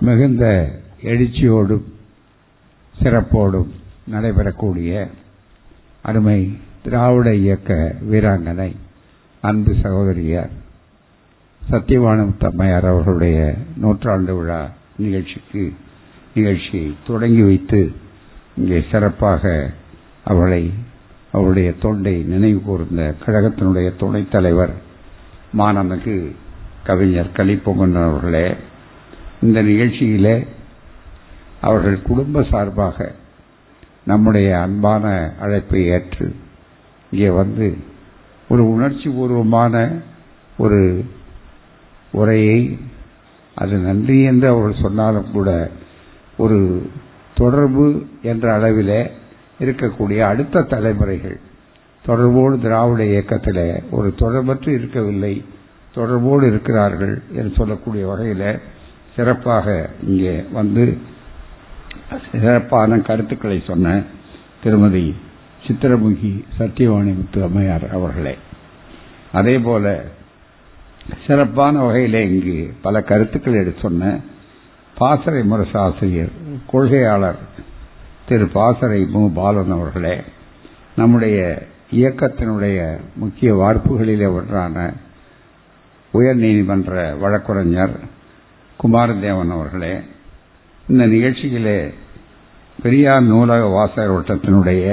மிகுந்த எழுச்சியோடும் சிறப்போடும் நடைபெறக்கூடிய அருமை திராவிட இயக்க வீராங்கனை அன்பு சகோதரியார் சத்தியவானமுத்தம்மையார் அவர்களுடைய நூற்றாண்டு விழா நிகழ்ச்சிக்கு நிகழ்ச்சியை தொடங்கி வைத்து இங்கே சிறப்பாக அவளை அவருடைய தொண்டை நினைவு கூர்ந்த கழகத்தினுடைய துணைத் தலைவர் மாணமிகு கவிஞர் கலிப்பொங்கன் அவர்களே இந்த நிகழ்ச்சியில் அவர்கள் குடும்ப சார்பாக நம்முடைய அன்பான அழைப்பை ஏற்று இங்கே வந்து ஒரு உணர்ச்சி பூர்வமான ஒரு உரையை அது நன்றி என்று அவர்கள் சொன்னாலும் கூட ஒரு தொடர்பு என்ற அளவில் இருக்கக்கூடிய அடுத்த தலைமுறைகள் தொடர்போடு திராவிட இயக்கத்தில் ஒரு தொடர்பற்று இருக்கவில்லை தொடர்போடு இருக்கிறார்கள் என்று சொல்லக்கூடிய வகையில் சிறப்பாக இங்கே வந்து சிறப்பான கருத்துக்களை சொன்ன திருமதி சித்திரமுகி சத்தியவாணி முத்து அம்மையார் அவர்களே. அதே போல சிறப்பான வகையிலே இங்கு பல கருத்துக்கள் எடுத்து சொன்ன பாசறை முரசாசிரியர் கொள்கையாளர் திரு பாசறை மு. பாலன் அவர்களே நம்முடைய இயக்கத்தினுடைய முக்கிய வார்ப்புகளிலே ஒன்றான உயர் நீதிமன்ற வழக்குரைஞர் குமாரதேவன் அவர்களே இந்த நிகழ்ச்சியிலே பெரியார் நூலக வாசகர் வட்டத்தினுடைய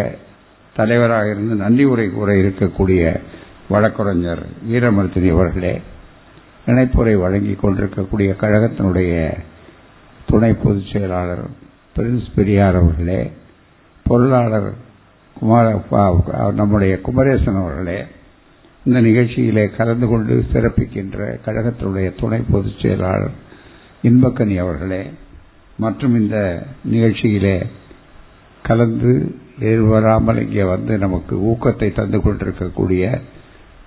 தலைவராக இருந்து நன்றி உரை கூற இருக்கக்கூடிய வழக்குரைஞர் வீரமர்த்தினி அவர்களே இணைப்புரை வழங்கிக் கொண்டிருக்கக்கூடிய கழகத்தினுடைய துணை பொதுச் செயலாளர் பிரின்ஸ் பெரியார் அவர்களே பொருளாளர் குமார நம்முடைய குமரேசன் அவர்களே இந்த நிகழ்ச்சியிலே கலந்து கொண்டு சிறப்பிக்கின்ற கழகத்தினுடைய துணை பொதுச் செயலாளர் இன்பக்கனி அவர்களே மற்றும் இந்த நிகழ்ச்சியிலே கலந்து எதிர்வராமல் இங்கே வந்து நமக்கு ஊக்கத்தை தந்து கொண்டிருக்கக்கூடிய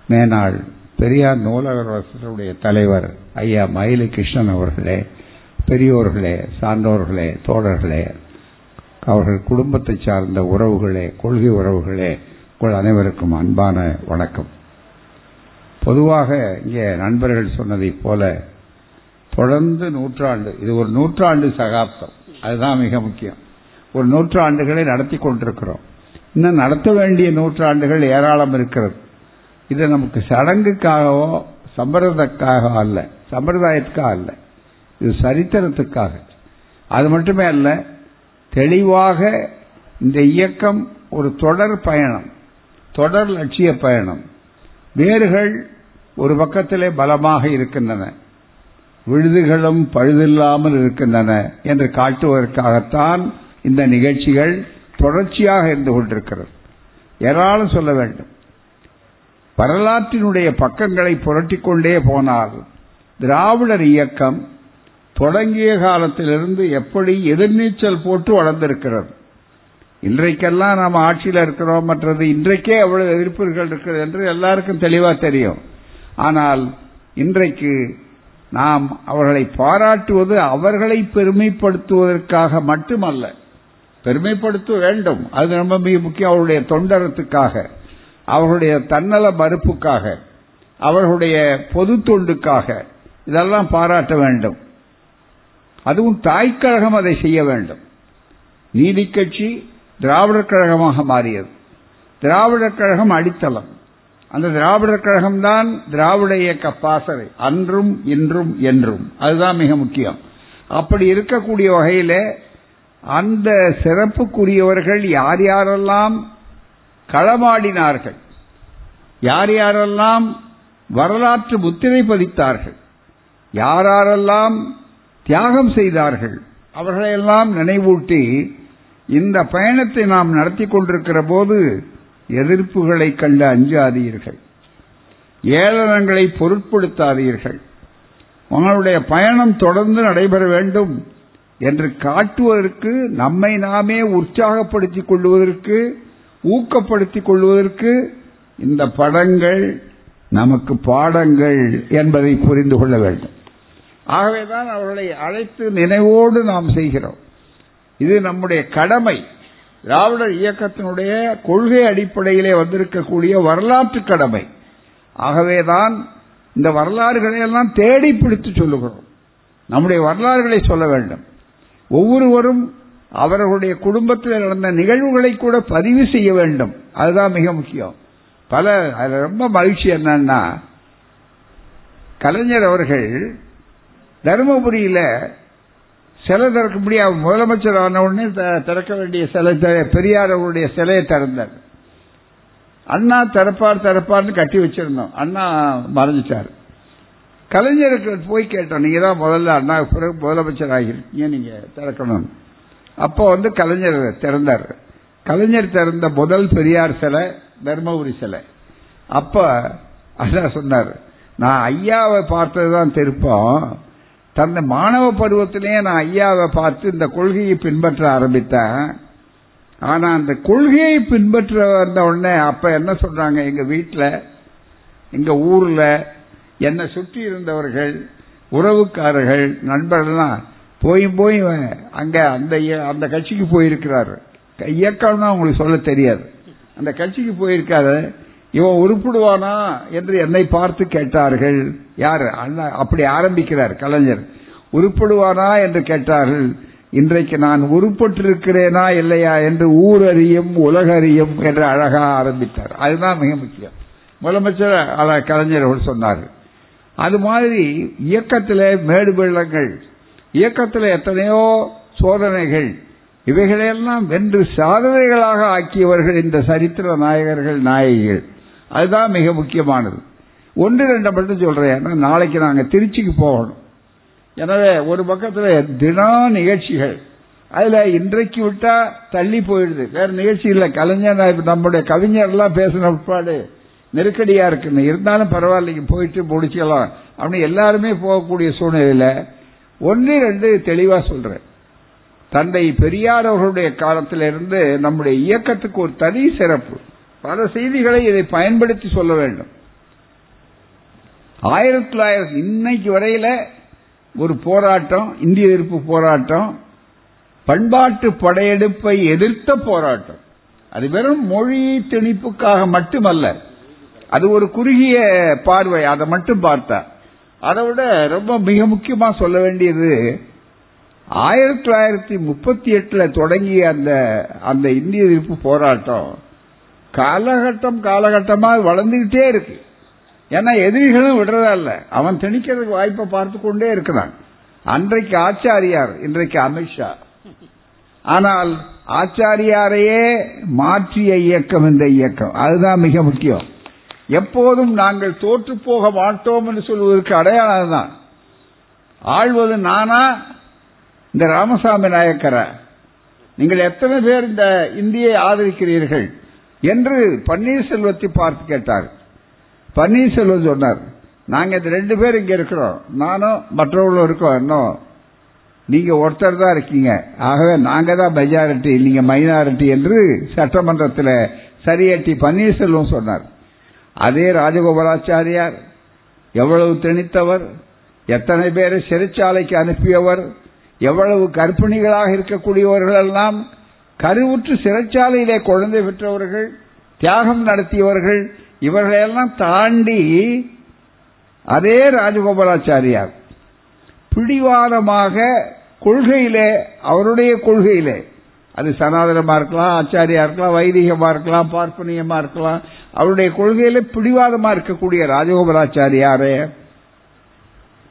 மேனாள் பெரியார் நூலகர் வசதியுடைய தலைவர் ஐயா மயிலி கிருஷ்ணன் அவர்களே பெரியோர்களே சான்றோர்களே தோழர்களே அவர்கள் குடும்பத்தை சார்ந்த உறவுகளே கொள்கை உறவுகளே உங்கள் அனைவருக்கும் அன்பான வணக்கம். பொதுவாக இங்கே நண்பர்கள் சொன்னதைப் போல தொடர்ந்து நூற்றாண்டு. இது ஒரு நூற்றாண்டு சகாப்தம். அதுதான் மிக முக்கியம். ஒரு நூற்றாண்டுகளை நடத்தி கொண்டிருக்கிறோம். இன்னும் நடத்த வேண்டிய நூற்றாண்டுகள் ஏராளம் இருக்கிறது. இது நமக்கு சடங்குக்காகவோ சம்பிரதக்காக அல்ல. சம்பிரதாயத்துக்காக அல்ல. இது சரித்திரத்துக்காக. அது மட்டுமே அல்ல தெளிவாக இந்த இயக்கம் ஒரு தொடர் பயணம் தொடர் லட்சிய பயணம். வேர்கள் ஒரு பக்கத்திலே பலமாக இருக்கின்றன. விழுதுகளும் பழுதில்லாமல் இருக்கின்றன என்று காட்டுவதற்காகத்தான் இந்த நிகழ்ச்சிகள் தொடர்ச்சியாக இருந்து கொண்டிருக்கிறது. ஏராளம் சொல்ல வேண்டும். வரலாற்றினுடைய பக்கங்களை புரட்டிக் கொண்டே போனால் திராவிடர் இயக்கம் தொடங்கிய காலத்திலிருந்து எப்படி எதிர்நீச்சல் போட்டு வளர்ந்திருக்கிறது. இன்றைக்கெல்லாம் நாம் ஆட்சியில் இருக்கிறோம் மற்றது இன்றைக்கே எவ்வளவு எதிர்ப்புகள் இருக்கிறது என்று எல்லாருக்கும் தெளிவாக தெரியும். ஆனால் இன்றைக்கு நாம் அவர்களை பாராட்டுவது அவர்களை பெருமைப்படுத்துவதற்காக மட்டுமல்ல பெருமைப்படுத்த வேண்டும். அது ரொம்ப மிக முக்கியம் அவருடைய தொண்டரத்துக்காக அவர்களுடைய தன்னல மறுப்புக்காக அவர்களுடைய பொது தொண்டுக்காக இதெல்லாம் பாராட்ட வேண்டும். அதுவும் தாய்க்கழகம் அதை செய்ய வேண்டும். நீதி கட்சி திராவிடர் கழகமாக மாறியது. திராவிடர் கழகம் அடித்தளம். அந்த திராவிடர் கழகம்தான் திராவிட இயக்க பாசறை அன்றும் இன்றும் என்றும். அதுதான் மிக முக்கியம். அப்படி இருக்கக்கூடிய வகையில அந்த சிறப்புக்குரியவர்கள் யார் யாரெல்லாம் களமாடினார்கள்? யார் யாரெல்லாம் வரலாற்று முத்திரை பதித்தார்கள்? யாரெல்லாம் தியாகம் செய்தார்கள்? அவர்களையெல்லாம் நினைவூட்டி இந்த பயணத்தை நாம் நடத்தி கொண்டிருக்கிற போது எதிர்ப்புகளை கண்டு அஞ்சாதீர்கள். ஏளனங்களை பொருட்படுத்தாதீர்கள். உங்களுடைய பயணம் தொடர்ந்து நடைபெற வேண்டும் என்று காட்டுவதற்கு நம்மை நாமே உற்சாகப்படுத்திக் கொள்வதற்கு ஊக்கப்படுத்திக் கொள்வதற்கு இந்த படங்கள் நமக்கு பாடங்கள் என்பதை புரிந்து கொள்ள வேண்டும். ஆகவேதான் அவர்களை அழைத்து நினைவோடு நாம் செய்கிறோம். இது நம்முடைய கடமை. திராவிடர் இயக்கத்தினுடைய கொள்கை அடிப்படையிலே வந்திருக்கக்கூடிய வரலாற்று கடமை. ஆகவேதான் இந்த வரலாறுகளை எல்லாம் தேடி பிடித்து சொல்லுகிறோம். நம்முடைய வரலாறுகளை சொல்ல வேண்டும். ஒவ்வொருவரும் அவர்களுடைய குடும்பத்தில் நடந்த நிகழ்வுகளை கூட பதிவு செய்ய வேண்டும். அதுதான் மிக முக்கியம். பல அதில் ரொம்ப மகிழ்ச்சி என்னன்னா கலைஞர் அவர்கள் தருமபுரியில் சிலை திறக்க முடியாது முதலமைச்சர் ஆன உடனே திறக்க வேண்டிய சிலை பெரியார் அவருடைய சிலையை திறந்தார். அண்ணா திறப்பார் திறப்பார்னு கட்டி வச்சிருந்தோம். அண்ணா மறைஞ்சிட்டார். கலைஞருக்கு போய் கேட்டோம் நீங்க தான் முதல்ல அண்ணா பிறகு முதலமைச்சர் ஆகியிருக்கீங்க நீங்க திறக்கணும். அப்போ வந்து கலைஞர் திறந்தார். கலைஞர் திறந்த முதல் பெரியார் சிலை தர்மபுரி சிலை. அப்ப அதான் சொன்னார் நான் ஐயாவை பார்த்ததுதான் திருப்பம். தந்த மாணவ பருவத்திலேயே நான் ஐயாவை பார்த்து இந்த கொள்கையை பின்பற்ற ஆரம்பித்தேன். ஆனா அந்த கொள்கையை பின்பற்ற வந்த உடனே அப்ப என்ன சொல்றாங்க? எங்க வீட்டில் எங்க ஊர்ல என்னை சுற்றி இருந்தவர்கள் உறவுக்காரர்கள் நண்பர்கள்லாம் போய் போய் அங்க அந்த இய- அந்த கட்சிக்கு போயிருக்கிறாரு. இயக்கம்னா உங்களுக்கு சொல்ல தெரியாது. அந்த கட்சிக்கு போயிருக்காரு. இவன் உருப்பிடுவானா என்று என்னை பார்த்து கேட்டார்கள். யார்? அண்ணா அப்படி ஆரம்பிக்கிறார் கலைஞர். உருப்பிடுவானா என்று கேட்டார்கள். இன்றைக்கு நான் உருப்பட்டிருக்கிறேனா இல்லையா என்று ஊர் அறியும் உலக அறியும் என்று அழகா ஆரம்பித்தார். அதுதான் மிக முக்கியம். முதலமைச்சர் அத கலைஞர் அவர் சொன்னார்கள் அது மாதிரி இயக்கத்தில் மேடு வெள்ளங்கள் இயக்கத்தில் எத்தனையோ சோதனைகள் இவைகளையெல்லாம் வென்று சாதனைகளாக ஆக்கியவர்கள் இந்த சரித்திர நாயகர்கள் நாயகிகள். அதுதான் மிக முக்கியமானது. ஒன்று ரெண்டை மட்டும் சொல்றேன். ஏன்னா நாளைக்கு நாங்கள் திருச்சிக்கு போகணும். எனவே ஒரு பக்கத்தில் தினா நிகழ்ச்சிகள். அதில் இன்றைக்கு விட்டா தள்ளி போயிடுது. வேற நிகழ்ச்சி இல்லை. கலைஞர் நம்முடைய கவிஞர்லாம் பேசின உட்பாடு. நெருக்கடியா இருக்குன்னு. இருந்தாலும் பரவாயில்லைங்க. போயிட்டு முடிச்சுக்கலாம். அப்படின்னு எல்லாருமே போகக்கூடிய சூழ்நிலையில் ஒன்று ரெண்டு தெளிவாக சொல்றேன். தந்தை பெரியார் அவர்களுடைய காலத்திலிருந்து நம்முடைய இயக்கத்துக்கு ஒரு தனி சிறப்பு. பல செய்திகளை இதை பயன்படுத்தி சொல்ல வேண்டும். ஆயிரத்தி தொள்ளாயிரத்தி இன்னைக்கு வரையில ஒரு போராட்டம் இந்திய எதிர்ப்பு போராட்டம் பண்பாட்டு படையெடுப்பை எதிர்த்த போராட்டம். அது வெறும் மொழி திணிப்புக்காக மட்டுமல்ல அது ஒரு குறுகிய பார்வை அதை மட்டும் பார்த்தா. அதை விட ரொம்ப மிக முக்கியமா சொல்ல வேண்டியது ஆயிரத்தி தொள்ளாயிரத்தி முப்பத்தி எட்டுல தொடங்கிய அந்த அந்த இந்திய எதிர்ப்பு போராட்டம் காலகட்டம் காலகட்டமாக வளர்ந்துகிட்டே இருக்கு. ஏன்னா எதிரிகளும் விடுறதா இல்ல. அவன் திணிக்கிறதுக்கு வாய்ப்பை பார்த்து கொண்டே இருக்கிறான். அன்றைக்கு ஆச்சாரியார் இன்றைக்கு அமித்ஷா ஆனால் ஆச்சாரியாரையே மாற்றிய இயக்கம் இந்த இயக்கம். அதுதான் மிக முக்கியம். எப்போதும் நாங்கள் தோற்று போக மாட்டோம் என்று சொல்வதற்கு அடையாளம் தான் ஆழ்வது நானா? இந்த ராமசாமி நாயக்கரை? நீங்கள் எத்தனை பேர் இந்த இந்தியை ஆதரிக்கிறீர்கள்? என்று பன்னீர்செல்வத்தை பார்த்து கேட்டார். பன்னீர்செல்வம் சொன்னார் நாங்க இந்த ரெண்டு பேர் இங்க இருக்கிறோம். நானும் மற்றவர்களும் இருக்கோம். இன்னும் நீங்க ஒருத்தர் தான் இருக்கீங்க. ஆகவே நாங்க தான் மெஜாரிட்டி நீங்க மைனாரிட்டி என்று சட்டமன்றத்தில் சரியட்டி பன்னீர்செல்வம் சொன்னார். அதே ராஜகோபாலாச்சாரியார் எவ்வளவு திணித்தவர் எத்தனை பேரை சிறைச்சாலைக்கு அனுப்பியவர் எவ்வளவு கர்ப்பிணிகளாக இருக்கக்கூடியவர்கள் எல்லாம் கருவுற்று சிறைச்சாலையிலே குழந்தை பெற்றவர்கள் தியாகம் நடத்தியவர்கள் இவர்களையெல்லாம் தாண்டி அதே ராஜகோபாலாச்சாரியார். பிடிவாதமாக கொள்கையிலே அவருடைய கொள்கையிலே அது சனாதனமா இருக்கலாம் ஆச்சாரியா இருக்கலாம் வைதிகமா இருக்கலாம் பார்ப்பனியமா இருக்கலாம் அவருடைய கொள்கையில பிடிவாதமா இருக்கக்கூடிய ராஜகோபாலாச்சாரியாரே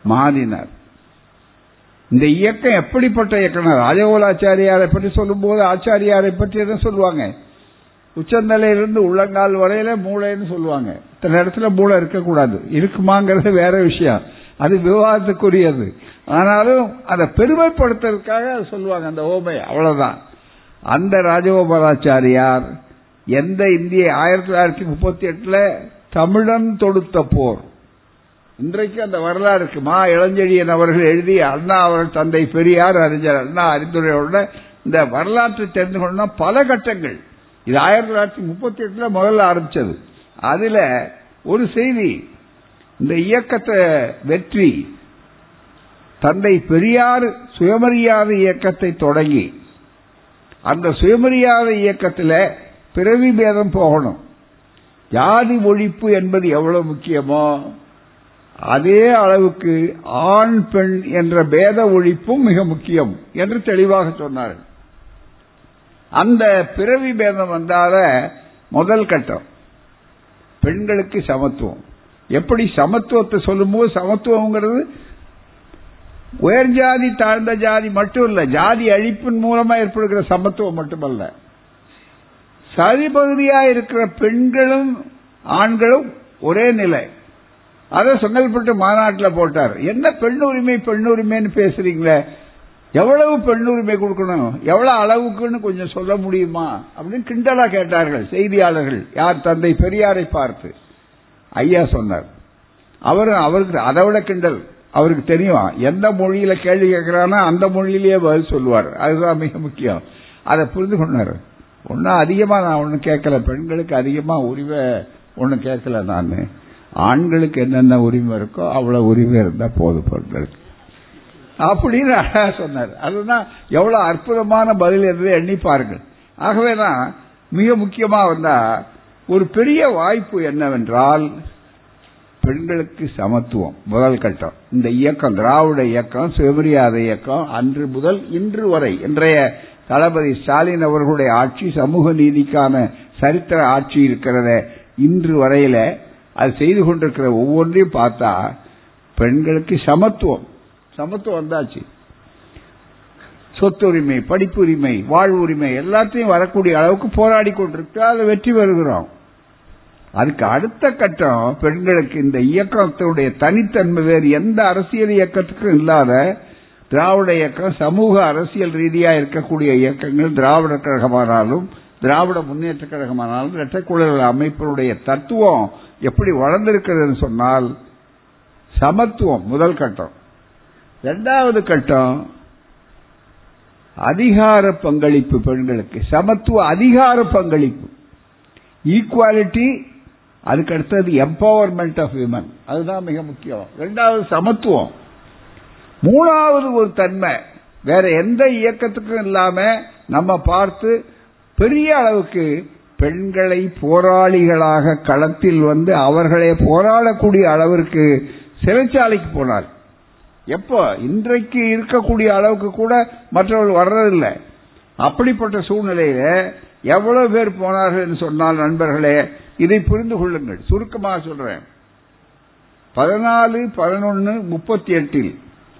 மாறினார். இந்த இயக்கம் எப்படிப்பட்ட இயக்கம் ராஜகோபாலாச்சாரியாரை பற்றி சொல்லும்போது ஆச்சாரியாரை பற்றி தான் சொல்லுவாங்க. உச்சந்தலையிலிருந்து உள்ளங்கால் வரையில மூளைன்னு சொல்லுவாங்க. இத்தனை இடத்துல மூளை இருக்கக்கூடாது. இருக்குமாங்கிறது வேற விஷயம். அது விவாதத்துக்குரியது. ஆனாலும் அதை பெருமைப்படுத்துறதுக்காக சொல்லுவாங்க அந்த ஓமை அவ்வளவுதான். அந்த ராஜகோபாலாச்சாரியார் எந்த இந்திய ஆயிரத்தி தொள்ளாயிரத்தி முப்பத்தி எட்டுல தமிழன் தொடுத்த போர். இன்றைக்கு அந்த வரலாறு இருக்கு. மா இளஞ்செழியன் அவர்கள் எழுதி அண்ணா அவர்கள் தந்தை பெரியார் அறிஞர் அண்ணா அறிந்துரையோட இந்த வரலாற்றை தெரிந்து கொண்டா பல கட்டங்கள். இது ஆயிரத்தி தொள்ளாயிரத்தி முப்பத்தி எட்டுல முதல்ல ஆரம்பிச்சது. அதுல ஒரு செய்தி இந்த இயக்கத்தை வெற்றி தந்தை பெரியார் சுயமரியாதை இயக்கத்தை தொடங்கி அந்த சுயமரியாதை இயக்கத்தில் பிறவி பேதம் போகணும். ஜாதி ஒழிப்பு என்பது எவ்வளவு முக்கியமோ அதே அளவுக்கு ஆண் பெண் என்ற பேத ஒழிப்பும் மிக முக்கியம் என்று தெளிவாக சொன்னார்கள். அந்த பிறவி பேதம் வந்தால முதல் கட்டம் பெண்களுக்கு சமத்துவம். எப்படி சமத்துவத்தை சொல்லும்போது சமத்துவங்கிறது உயர் ஜாதி தாழ்ந்த ஜாதி மட்டும் இல்ல ஜாதி அழிப்பின் மூலமா ஏற்படுகிற சமத்துவம் மட்டுமல்ல. சரிபகுதியா இருக்கிற பெண்களும் ஆண்களும் ஒரே நிலை. அதை செங்கல்பட்டு மாநாட்டில் போட்டார். என்ன பெண் உரிமை பெண் உரிமைன்னு பேசுறீங்களே? எவ்வளவு பெண் உரிமை கொடுக்கணும்? எவ்வளவு அளவுக்குன்னு கொஞ்சம் சொல்ல முடியுமா? அப்படின்னு கிண்டலா கேட்டார்கள் செய்தியாளர்கள். யார் தந்தை பெரியாரை பார்த்து. ஐயா சொன்னார். அவர் அவருக்கு அதை விட கிண்டல். அவருக்கு தெரியும். எந்த மொழியில கேள்வி கேட்கிறானோ அந்த மொழியிலேயே பதில் சொல்லுவார். அதுதான் மிக முக்கியம். அதை புரிந்து கொண்டார். ஒன்னும் அதிகமா நான் ஒன்னும் கேட்கல. பெண்களுக்கு அதிகமா உரிமை ஒன்னும் கேட்கல நான். ஆண்களுக்கு என்னென்ன உரிமை இருக்கோ அவ்வளவு உரிமை இருந்தா போதும் பெண்களுக்கு அப்படின்னு அழகா சொன்னார். அதுதான் எவ்வளவு அற்புதமான பதில் என்று எண்ணி பாருங்கள். ஆகவேதான் மிக முக்கியமாக வந்தா ஒரு பெரிய வாய்ப்பு என்னவென்றால் பெண்களுக்கு சமத்துவம் முதல் கட்டம். இந்த இயக்கம் திராவிட இயக்கம் சுயமரியாதை இயக்கம் அன்று முதல் இன்று வரை. இன்றைய தளபதி ஸ்டாலின் அவர்களுடைய ஆட்சி சமூக நீதிக்கான சரித்திர ஆட்சி இருக்கிறத. இன்று வரையில அது செய்து கொண்டிருக்கிற ஒவ்வொன்றையும் பார்த்தா பெண்களுக்கு சமத்துவம். சமத்துவம் வந்தாச்சு. சொத்துரிமை படிப்புரிமை வாழ்வுரிமை எல்லாத்தையும் வரக்கூடிய அளவுக்கு போராடி கொண்டிருக்கு. அதை வெற்றி பெறுகிறோம். அதுக்கு அடுத்த கட்டம் பெண்களுக்கு இந்த இயக்கத்தினுடைய தனித்தன்மை வேறு எந்த அரசியல் இயக்கத்துக்கும் இல்லாத திராவிட இயக்கம் சமூக அரசியல் ரீதியாக இருக்கக்கூடிய இயக்கங்கள் திராவிட கழகமானாலும் திராவிட முன்னேற்ற கழகமானாலும் இரட்டைக்குழல் அமைப்பினுடைய தத்துவம் எப்படி வளர்ந்திருக்கிறதுன்னு சொன்னால் சமத்துவம் முதல் கட்டம். இரண்டாவது கட்டம் அதிகார பங்களிப்பு பெண்களுக்கு சமத்துவ அதிகார பங்களிப்பு. ஈக்குவாலிட்டி அதுக்கு அடுத்தது எம்பவர்மெண்ட் ஆஃப் விமன் அதுதான் மிக முக்கியம். இரண்டாவது சமத்துவம். மூணாவது ஒரு தன்மை. வேற எந்த இயக்கத்துக்கும் இல்லாம நம்ம பார்த்து பெரிய அளவுக்கு பெண்களை போராளிகளாக களத்தில் வந்து அவர்களை போராடக்கூடிய அளவிற்கு சிறைச்சாலைக்கு போனார் எப்போ? இன்றைக்கு இருக்கக்கூடிய அளவுக்கு கூட மற்றவர்கள் வர்றதில்லை. அப்படிப்பட்ட சூழ்நிலையில எவ்வளவு பேர் போனார்கள் சொன்னால் நண்பர்களே இதை புரிந்து கொள்ளுங்கள். சுருக்கமாக சொல்றேன். பதினாலு பதினொன்று முப்பத்தி எட்டில்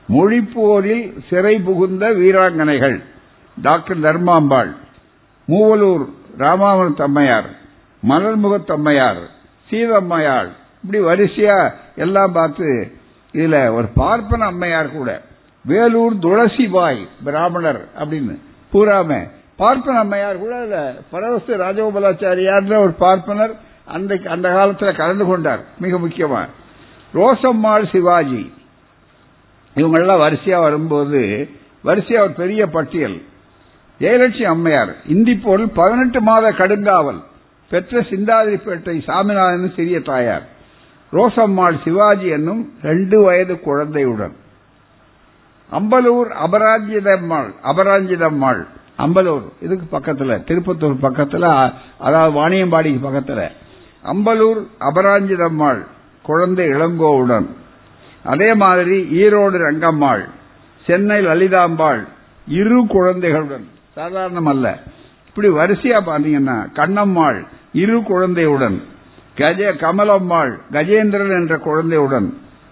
மொழிப்போரில் சிறை புகுந்த வீராங்கனைகள் டாக்டர் தர்மாம்பாள். மூவலூர் ராமாவன் தம்மையார் மலர்முகத்தம்மையார் சீதம்மையாள் இப்படி வரிசையா எல்லாம் பார்த்து இதுல ஒரு பார்ப்பன அம்மையார் கூட வேலூர் துளசிபாய் பிராமணர் அப்படின்னு பூராம பார்ப்பன அம்மையார் கூட இல்ல பரவச ராஜகோபாலாச்சாரியார் ஒரு பார்ப்பனர் அந்த அந்த காலத்தில் கலந்து கொண்டார் மிக முக்கியமா. ரோசம்மாள் சிவாஜி. இவங்கெல்லாம் வரிசையா வரும்போது வரிசையா ஒரு பெரிய பட்டியல். ஜெயலட்சுமி அம்மையார் இந்தி பொருள் பதினெட்டு மாத கடுங்காவல் பெற்ற சிந்தாதிரிப்பேட்டை சாமிநாதன் சிறிய தாயார் ரோசம்மாள் சிவாஜி என்னும் ரெண்டு வயது குழந்தையுடன். அம்பலூர் அபராஜிதம்மாள் அபராஜிதம்மாள் அம்பலூர் இதுக்கு பக்கத்தில் திருப்பத்தூர் பக்கத்தில் அதாவது வாணியம்பாடிக்கு பக்கத்தில். அம்பலூர் அபராஞ்சிதம்மாள் குழந்தை இளங்கோவுடன். அதே மாதிரி ஈரோடு ரங்கம்மாள் சென்னை லலிதாம்பாள் இரு குழந்தைகளுடன். சாதாரணம் அல்ல இப்படி வரிசையா பாத்தீங்கன்னா கண்ணம்மாள் இரு குழந்தையுடன் கஜ கமலம்மாள் கஜேந்திரன் என்ற குழந்தையுடன்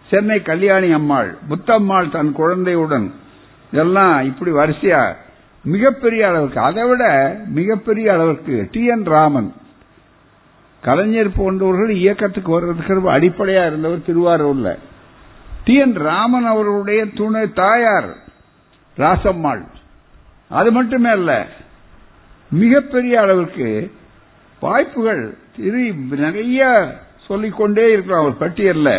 சென்னை கல்யாணி அம்மாள் புத்தம்மாள் தன் குழந்தையுடன் இதெல்லாம் இப்படி வரிசையா மிகப்பெரிய அளவுக்கு அதை விட மிகப்பெரிய அளவுக்கு டி என் ராமன் கலைஞர் போன்றவர்கள் இயக்கத்துக்கு வர்றதுக்கு அடிப்படையா இருந்தவர் திருவாரூர்ல. டி என் ராமன் அவர்களுடைய துணை தாயார் ராசம்மாள். அது மட்டுமே அல்ல மிகப்பெரிய அளவிற்கு வாய்ப்புகள் இது நிறைய சொல்லிக்கொண்டே இருக்கிறோம். அவர் பட்டியல்ல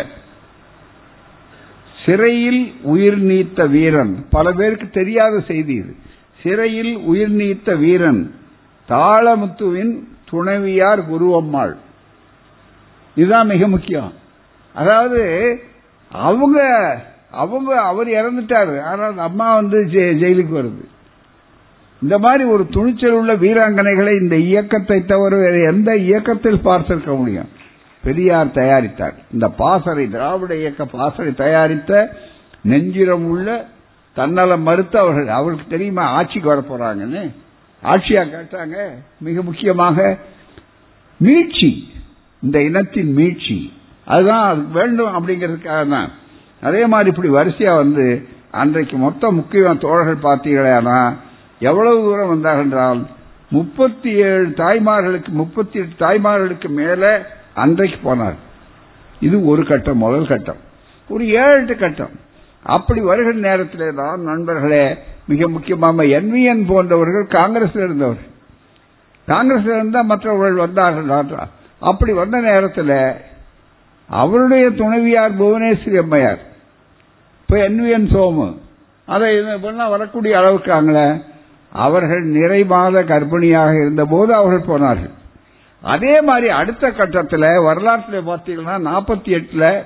சிறையில் உயிர் நீத்த வீரன் பல பேருக்கு தெரியாத செய்தி இது. சிறையில் உயிர் நீத்த வீரன் தாளமுத்துவின் துணைவியார் குருவம்மாள். இதுதான் மிக முக்கியம். அதாவது அவங்க அவங்க அவர் இறந்துட்டாரு. ஆனால் அம்மா வந்து ஜெயிலுக்கு வருது. இந்த மாதிரி ஒரு துணிச்சல் உள்ள வீராங்கனைகளை இந்த இயக்கத்தை தவிர வேறு எந்த இயக்கத்தில் பார்த்திருக்க முடியும்? பெரியார் தயாரித்தார். இந்த பாசறை திராவிட இயக்க பாசறை தயாரித்த நெஞ்சிரம் உள்ள தன்னலம் மறுத்து அவர்கள். அவருக்கு தெரியுமா? ஆட்சிக்கு வரப்போறாங்கன்னு ஆட்சியா கேட்டாங்க. மிக முக்கியமாக மீட்சி. இந்த இனத்தின் மீட்சி. அதுதான் அது வேண்டும் அப்படிங்கிறதுக்காக தான். அதே மாதிரி இப்படி வரிசையா வந்து அன்றைக்கு மொத்த முக்கியமான தோழர்கள் பார்த்தீங்களேனா எவ்வளவு தூரம் வந்தார்கள் என்றால் முப்பத்தி ஏழு தாய்மார்களுக்கு முப்பத்தி எட்டு தாய்மார்களுக்கு மேல அன்றைக்கு போனார். இது ஒரு கட்டம் முதல் கட்டம். ஒரு ஏழு எட்டு கட்டம். அப்படி வருகிற நேரத்திலே தான் நண்பர்களே மிக முக்கியமாக என்விஎன் போன்றவர்கள் காங்கிரஸில் இருந்தவர் காங்கிரஸில் இருந்தால் மற்றவர்கள் வந்தார்கள் அப்படி வந்த நேரத்தில் அவருடைய துணைவியார் புவனேஸ்வரி அம்மையார். இப்போ என்விஎன் சோமு. அதை இப்பெல்லாம் வரக்கூடிய அளவுக்காங்களே அவர்கள் நிறைமாத கர்ப்பிணியாக இருந்தபோது அவர்கள் போனார்கள். அதே மாதிரி அடுத்த கட்டத்தில் வரலாற்றில் பார்த்தீங்கன்னா நாற்பத்தி எட்டில்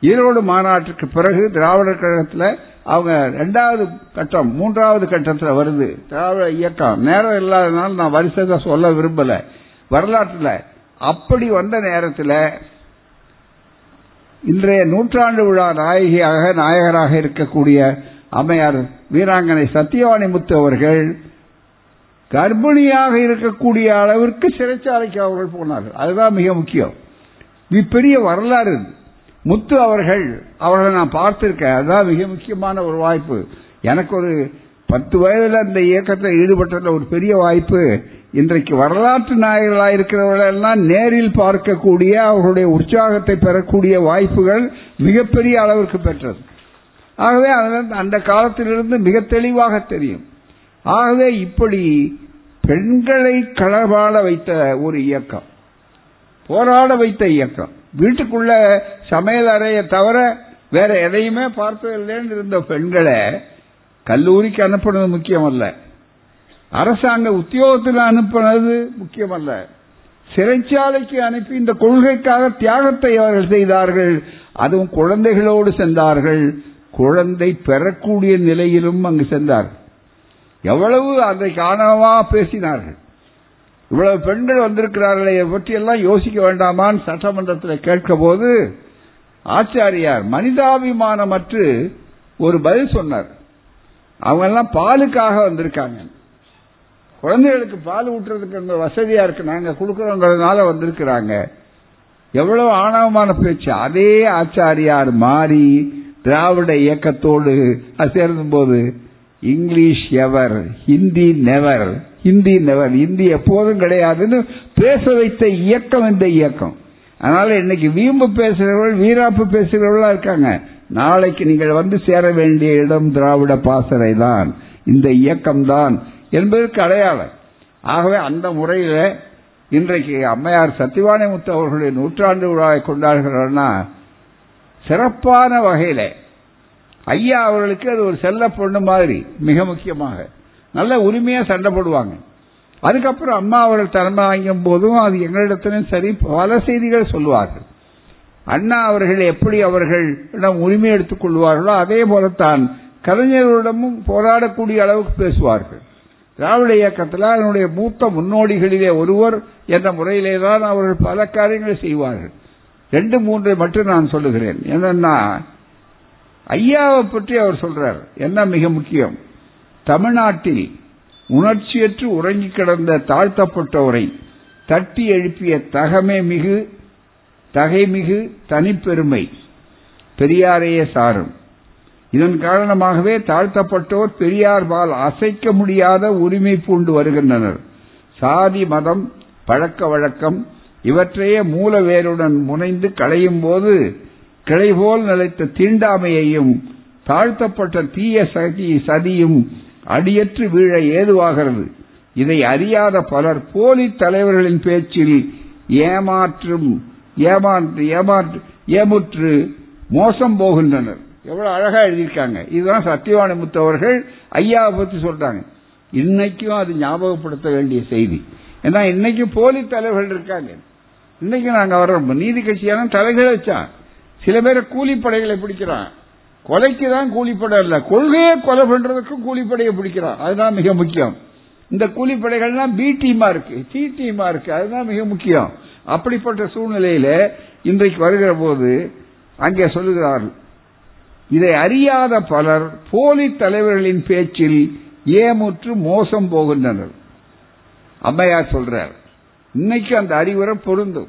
ஈரோடு மாநாட்டுக்கு பிறகு திராவிடர் கழகத்தில் அவங்க ரெண்டாவது கட்டம் மூன்றாவது கட்டத்தில் வருது. திராவிட இயக்கம். நேரம் இல்லாதனால நான் வரிசை சொல்ல விரும்பலை. வரலாற்றில் அப்படி வந்த நேரத்தில் இன்றைய நூற்றாண்டு விழா நாயகியாக நாயகராக இருக்கக்கூடிய அம்மையார் வீராங்கனை சத்தியவாணி முத்து அவர்கள் கர்ப்பிணியாக இருக்கக்கூடிய அளவிற்கு சிறைச்சாலைக்கு அவர்கள் போனார்கள். அதுதான் மிக முக்கியம். மிகப்பெரிய வரலாறு முத்து அவர்கள் அவர்களை நான் பார்த்திருக்கேன். அதுதான் மிக முக்கியமான ஒரு வாய்ப்பு. எனக்கு ஒரு பத்து வயதில் இந்த இயக்கத்தில் ஈடுபட்டதில் ஒரு பெரிய வாய்ப்பு. இன்றைக்கு வரலாற்று நாயகர்களாக இருக்கிறவர்களெல்லாம் நேரில் பார்க்கக்கூடிய அவர்களுடைய உற்சாகத்தை பெறக்கூடிய வாய்ப்புகள் மிகப்பெரிய அளவிற்கு பெற்றது. ஆகவே அந்த காலத்திலிருந்து மிக தெளிவாக தெரியும். ஆகவே இப்படி பெண்களை களபாட வைத்த ஒரு இயக்கம் போராட வைத்த இயக்கம். வீட்டுக்குள்ள சமையல் அறையை தவிர வேற எதையுமே பார்த்ததில்லைன்னு இருந்த பெண்களை கல்லூரிக்கு அனுப்புனது முக்கியமல்ல. அரசாங்க உத்தியோகத்தில் அனுப்புனது முக்கியமல்ல. சிறைச்சாலைக்கு அனுப்பி இந்த கொள்கைக்காக தியாகத்தை அவர்கள் செய்தார்கள். அதுவும் குழந்தைகளோடு சென்றார்கள். குழந்தை பெறக்கூடிய நிலையிலும் அங்கு சென்றார்கள் எவ்வளவு அன்றைக்கு ஆணவமா பேசினார்கள். இவ்வளவு பெண்கள் வந்திருக்கிறார்களே பற்றி எல்லாம் யோசிக்க வேண்டாமான்னு சட்டமன்றத்தில் கேட்க போது ஆச்சாரியார் மனிதாபிமானமற்று ஒரு பதில் சொன்னார். அவங்க எல்லாம் பாலுக்காக வந்திருக்காங்க. குழந்தைகளுக்கு பால் ஊட்டுறதுக்கு அங்க வசதியா இருக்கு? நாங்க கொடுக்கறோங்கிறதுனால வந்திருக்கிறாங்க. எவ்வளவு ஆணவமான பேச்சு. அதே ஆச்சாரியார் மாறி திராவிட இயக்கத்தோடு சேர்ந்தும் போது English ever Hindi never Hindi never Hindi எப்போதும் கிடையாதுன்னு பேச வைத்த இயக்கம் இந்த இயக்கம். அதனால இன்னைக்கு வீம்பு பேசுகிறவர்கள் வீராப்பு பேசுகிறவர்களா இருக்காங்க. நாளைக்கு நீங்கள் வந்து சேர வேண்டிய இடம் திராவிட பாசறை தான். இந்த இயக்கம் தான் என்பதற்கு அடையாளம். ஆகவே அந்த முறையில இன்றைக்கு அம்மையார் சத்திவானி முத்து அவர்களுடைய நூற்றாண்டு விழாவை கொண்டாடுகிறார்னா சிறப்பான வகையில ஐயா அவர்களுக்கு அது ஒரு செல்ல பொண்ணு மாதிரி மிக முக்கியமாக. நல்ல உரிமையா சண்டை போடுவாங்க. அதுக்கப்புறம் அம்மா அவர்கள் தலைமை வாங்கும் போதும் அது எங்களிடத்திலும் சரி பல செய்திகள் சொல்லுவார்கள். அண்ணா அவர்கள் எப்படி அவர்கள் உரிமை எடுத்துக் கொள்வார்களோ அதே போலத்தான் கலைஞர்களிடமும் போராடக்கூடிய அளவுக்கு பேசுவார்கள். திராவிட இயக்கத்தில் அதனுடைய மூத்த முன்னோடிகளிலே ஒருவர் என்ற முறையிலே தான் அவர்கள் பல காரியங்களை செய்வார்கள். ரெண்டு மூன்றை மட்டும் நான் சொல்லுகிறேன். என்னன்னா ஐயாவை பற்றி அவர் சொல்றார். என்ன மிக முக்கியம்? தமிழ்நாட்டில் உணர்ச்சியற்று உறங்கி கிடந்த தாழ்த்தப்பட்டவரை தட்டி எழுப்பிய தகமே மிகு தகைமிகு தனிப்பெருமை. பெரியாரையே சாரும். இதன் காரணமாகவே தாழ்த்தப்பட்டோர் பெரியார் பால் அசைக்க முடியாத உரிமை பூண்டு வருகின்றனர். சாதி மதம் பழக்க வழக்கம் இவற்றையே மூல வேருடன் முனைந்து களையும் போது கிளைபோல் நிலைத்த தீண்டாமையையும் தாழ்த்தப்பட்ட தீய சதி சதியும் அடியற்று வீழ ஏதுவாகிறது. இதை அறியாத பலர் போலி தலைவர்களின் பேச்சில் ஏமாற்றும் ஏமாற்று ஏமாற்று ஏமுற்று மோசம் போகின்றனர். எவ்வளவு அழகா எழுதியிருக்காங்க. இதுதான் சத்தியவாணி முத்தவர்கள் ஐயாவை பத்தி சொல்றாங்க. இன்னைக்கும் அது ஞாபகப்படுத்த வேண்டிய செய்தி. ஏன்னா இன்னைக்கு போலி தலைவர்கள் இருக்காங்க. இன்னைக்கு நாங்க வர்றோம். நீதி கட்சியான தலைகளை வச்சான். சில பேரை கூலிப்படைகளை பிடிக்கிறான். கொலைக்கு தான் கூலிப்படை இல்ல கொள்கையை கொலை பண்றதுக்கும் கூலிப்படையை பிடிக்கிறான். அதுதான் மிக முக்கியம். இந்த கூலிப்படைகள்லாம் பி டீமா இருக்கு. சி டீமா இருக்கு. அதுதான் மிக முக்கியம். அப்படிப்பட்ட சூழ்நிலையில இன்றைக்கு வருகிற போது அங்கே சொல்லுகிறார்கள். இதை அறியாத பலர் போலி தலைவர்களின் பேச்சில் ஏமுற்று மோசம் போகின்றனர். அம்மையார் சொல்றார் இன்னைக்கு அந்த அறிவுரை பொருந்தும்.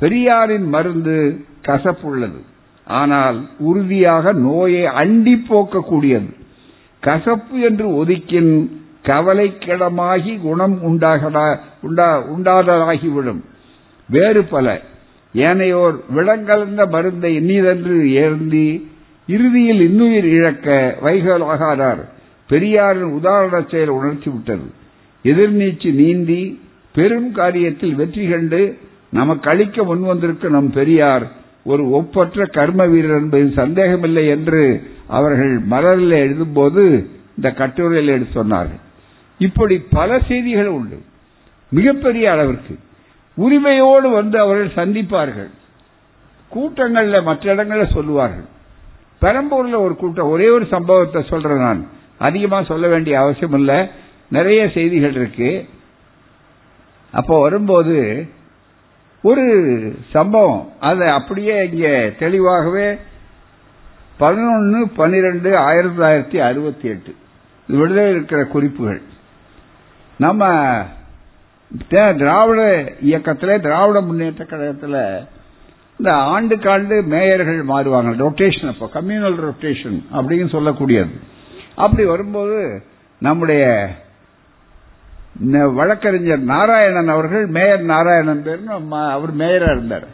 பெரியாரின் மருந்து கசப்புள்ளது. ஆனால் உறுதியாக நோயை அண்டி போக்கக்கூடியது. கசப்பு என்று ஒதுக்கின் கவலைக்கிடமாகி குணம் உண்டாததாகிவிடும். வேறு பல. ஏனையோர் விலங்கலந்த மருந்தை எண்ணிதென்று ஏந்தி இறுதியில் இன்னுயிர் இழக்க வைகலாகாதார் பெரியாரின் உதாரண செயல் உணர்த்திவிட்டது. எதிர்நீச்சு நீந்தி பெரும் காரியத்தில் வெற்றி கண்டு நமக்கு அளிக்க முன்வந்திருக்கும் நம் பெரியார் ஒரு ஒப்பற்ற கர்ம வீரர் என்பதில் சந்தேகமில்லை என்று அவர்கள் மலரில் எழுதும்போது இந்த கட்டுரையில் எடுத்து சொன்னார்கள். இப்படி பல செய்திகள் உண்டு. மிகப்பெரிய அளவிற்கு. உரிமையோடு வந்து அவர்கள் சந்திப்பார்கள். கூட்டங்களில் மற்ற இடங்களில் சொல்லுவார்கள். பெரம்பூரில் ஒரு கூட்டம் ஒரே ஒரு சம்பவத்தை சொல்றேன் நான். அதிகமாக சொல்ல வேண்டிய அவசியம் இல்லை நிறைய செய்திகள் இருக்கு. அப்போ வரும்போது ஒரு சம்பவம். அதை அப்படியே இங்கே தெளிவாகவே பதினொன்று பன்னிரெண்டு ஆயிரத்தி தொள்ளாயிரத்தி அறுபத்தி எட்டு. விடுதலை இருக்கிற குறிப்புகள். நம்ம திராவிட இயக்கத்தில் திராவிட முன்னேற்ற கழகத்தில் இந்த ஆண்டுக்காண்டு மேயர்கள் மாறுவாங்க. ரொட்டேஷன் அப்போ கம்யூனல் ரொட்டேஷன் அப்படின்னு சொல்லக்கூடியது. அப்படி வரும்போது நம்முடைய வழக்கறிஞர் நாராயணன் அவர்கள் மேயர் நாராயணன் பேர் அவர் மேயரா இருந்தார்.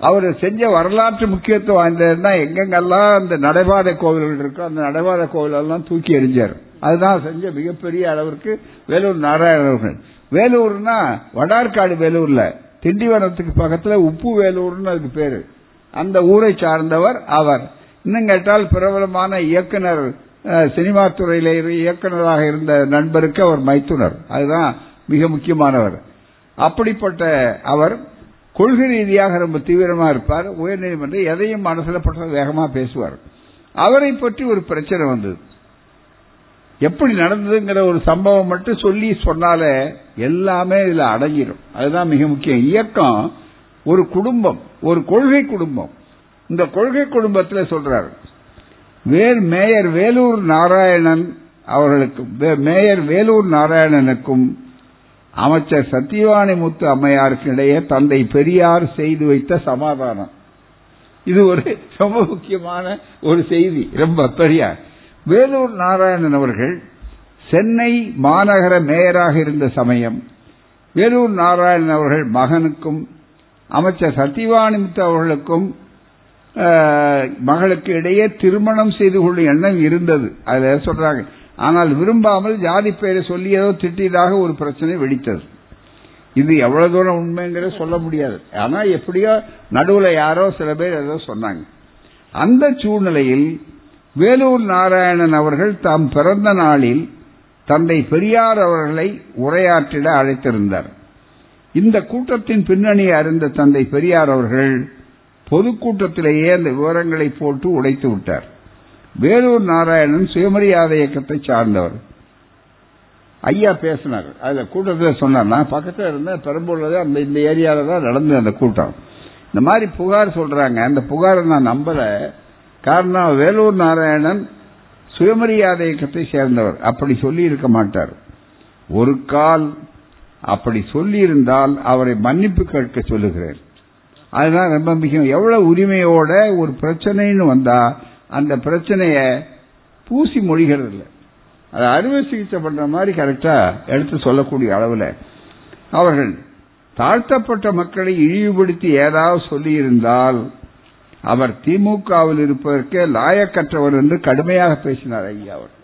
அவர் செஞ்ச வரலாற்று முக்கியத்துவம் வாய்ந்ததுன்னா எங்கெங்கெல்லாம் அந்த நடைபாதை கோவில்கள் இருக்கோ அந்த நடைபாத கோவிலெல்லாம் தூக்கி எறிஞ்சார். அதுதான் செஞ்ச மிகப்பெரிய அளவிற்கு வேலூர் நாராயணன் அவர்கள். வேலூர்னா வடார்காடு வேலூர்ல திண்டிவனத்துக்கு பக்கத்துல உப்பு வேலூர்னு அதுக்கு பேரு. அந்த ஊரை சார்ந்தவர் அவர். இன்னும் கேட்டால் பிரபலமான இயக்குனர் சினிமா துறையில இயக்குநராக இருந்த நண்பருக்கு அவர் மைத்துனர். அதுதான் மிக முக்கியமானவர். அப்படிப்பட்ட அவர் கொள்கை ரீதியாக ரொம்ப தீவிரமா இருப்பார். உயர்நீதிமன்றம் எதையும் மனசுல பட்ட வேகமா பேசுவார். அவரை பற்றி ஒரு பிரச்சனை வந்தது. எப்படி நடந்ததுங்கிற ஒரு சம்பவம் மட்டும் சொல்லி சொன்னாலே எல்லாமே இதுல அடங்கிடும் அதுதான் மிக முக்கியம். இயக்கம் ஒரு குடும்பம் ஒரு கொள்கை குடும்பம். இந்த கொள்கை குடும்பத்தில் சொல்றாரு வேல் மேயர் வேலூர் நாராயணன் அவர்களுக்கும் மேயர் வேலூர் நாராயணனுக்கும் அமைச்சர் சத்தியவாணி முத்து அம்மையாருக்கு இடையே தந்தை பெரியார் செய்து வைத்த சமாதானம். இது ஒரு ரொம்ப முக்கியமான ஒரு செய்தி ரொம்ப பெரியார் வேலூர் நாராயணன் அவர்கள் சென்னை மாநகர மேயராக இருந்த சமயம் வேலூர் நாராயணன் அவர்கள் மகனுக்கும் அமைச்சர் சத்தியவாணிமுத்து அவர்களுக்கும் மகளுக்கு இடையே திருமணம் செய்து கொள்ளும் எண்ணம் இருந்தது. அதுல சொல்றாங்க. ஆனால் விரும்பாமல் ஜாதி பெயரை சொல்லியதோ திட்டியதாக ஒரு பிரச்சனை வெடித்தது. இது எவ்வளவு தூரம் உண்மைங்கிறத சொல்ல முடியாது. ஆனா எப்படியோ நடுவுல யாரோ சில பேர் ஏதோ சொன்னாங்க. அந்த சூழ்நிலையில் வேலூர் நாராயணன் அவர்கள் தாம் பிறந்த நாளில் தந்தை பெரியார் அவர்களை உரையாற்றிட அழைத்திருந்தார். இந்த கூட்டத்தின் பின்னணி அறிந்த தந்தை பெரியார் அவர்கள் பொதுக்கூட்டத்திலேயே அந்த விவரங்களை போட்டு உடைத்து விட்டார். வேலூர் நாராயணன் சுயமரியாதை இயக்கத்தை சார்ந்தவர். ஐயா பேசினார். அதுல கூட்டத்தில் சொன்னார் நான் பக்கத்தில் இருந்தேன் பெரம்பூர்ல அந்த இந்த ஏரியால தான் நடந்தது அந்த கூட்டம். இந்த மாதிரி புகார் சொல்றாங்க. அந்த புகாரை நான் நம்பல. காரணம் வேலூர் நாராயணன் சுயமரியாதை இயக்கத்தை சேர்ந்தவர். அப்படி சொல்லி இருக்க மாட்டார். ஒரு கால் அப்படி சொல்லியிருந்தால் அவரை மன்னிப்பு கேட்க சொல்லுகிறேன். அதுதான் ரொம்ப முக்கியம். எவ்வளவு உரிமையோட ஒரு பிரச்சனைன்னு வந்தா அந்த பிரச்சனைய பூசி மொழிகிறது இல்லை. அதை அறுவை சிகிச்சை பண்ற மாதிரி கரெக்டா எடுத்து சொல்லக்கூடிய அளவில். அவர்கள் தாழ்த்தப்பட்ட மக்களை இழிவுபடுத்தி ஏதாவது சொல்லியிருந்தால் அவர் திமுகவில் இருப்பதற்கே லாயக்கற்றவர் என்று கடுமையாக பேசினார் ஐயா அவர்.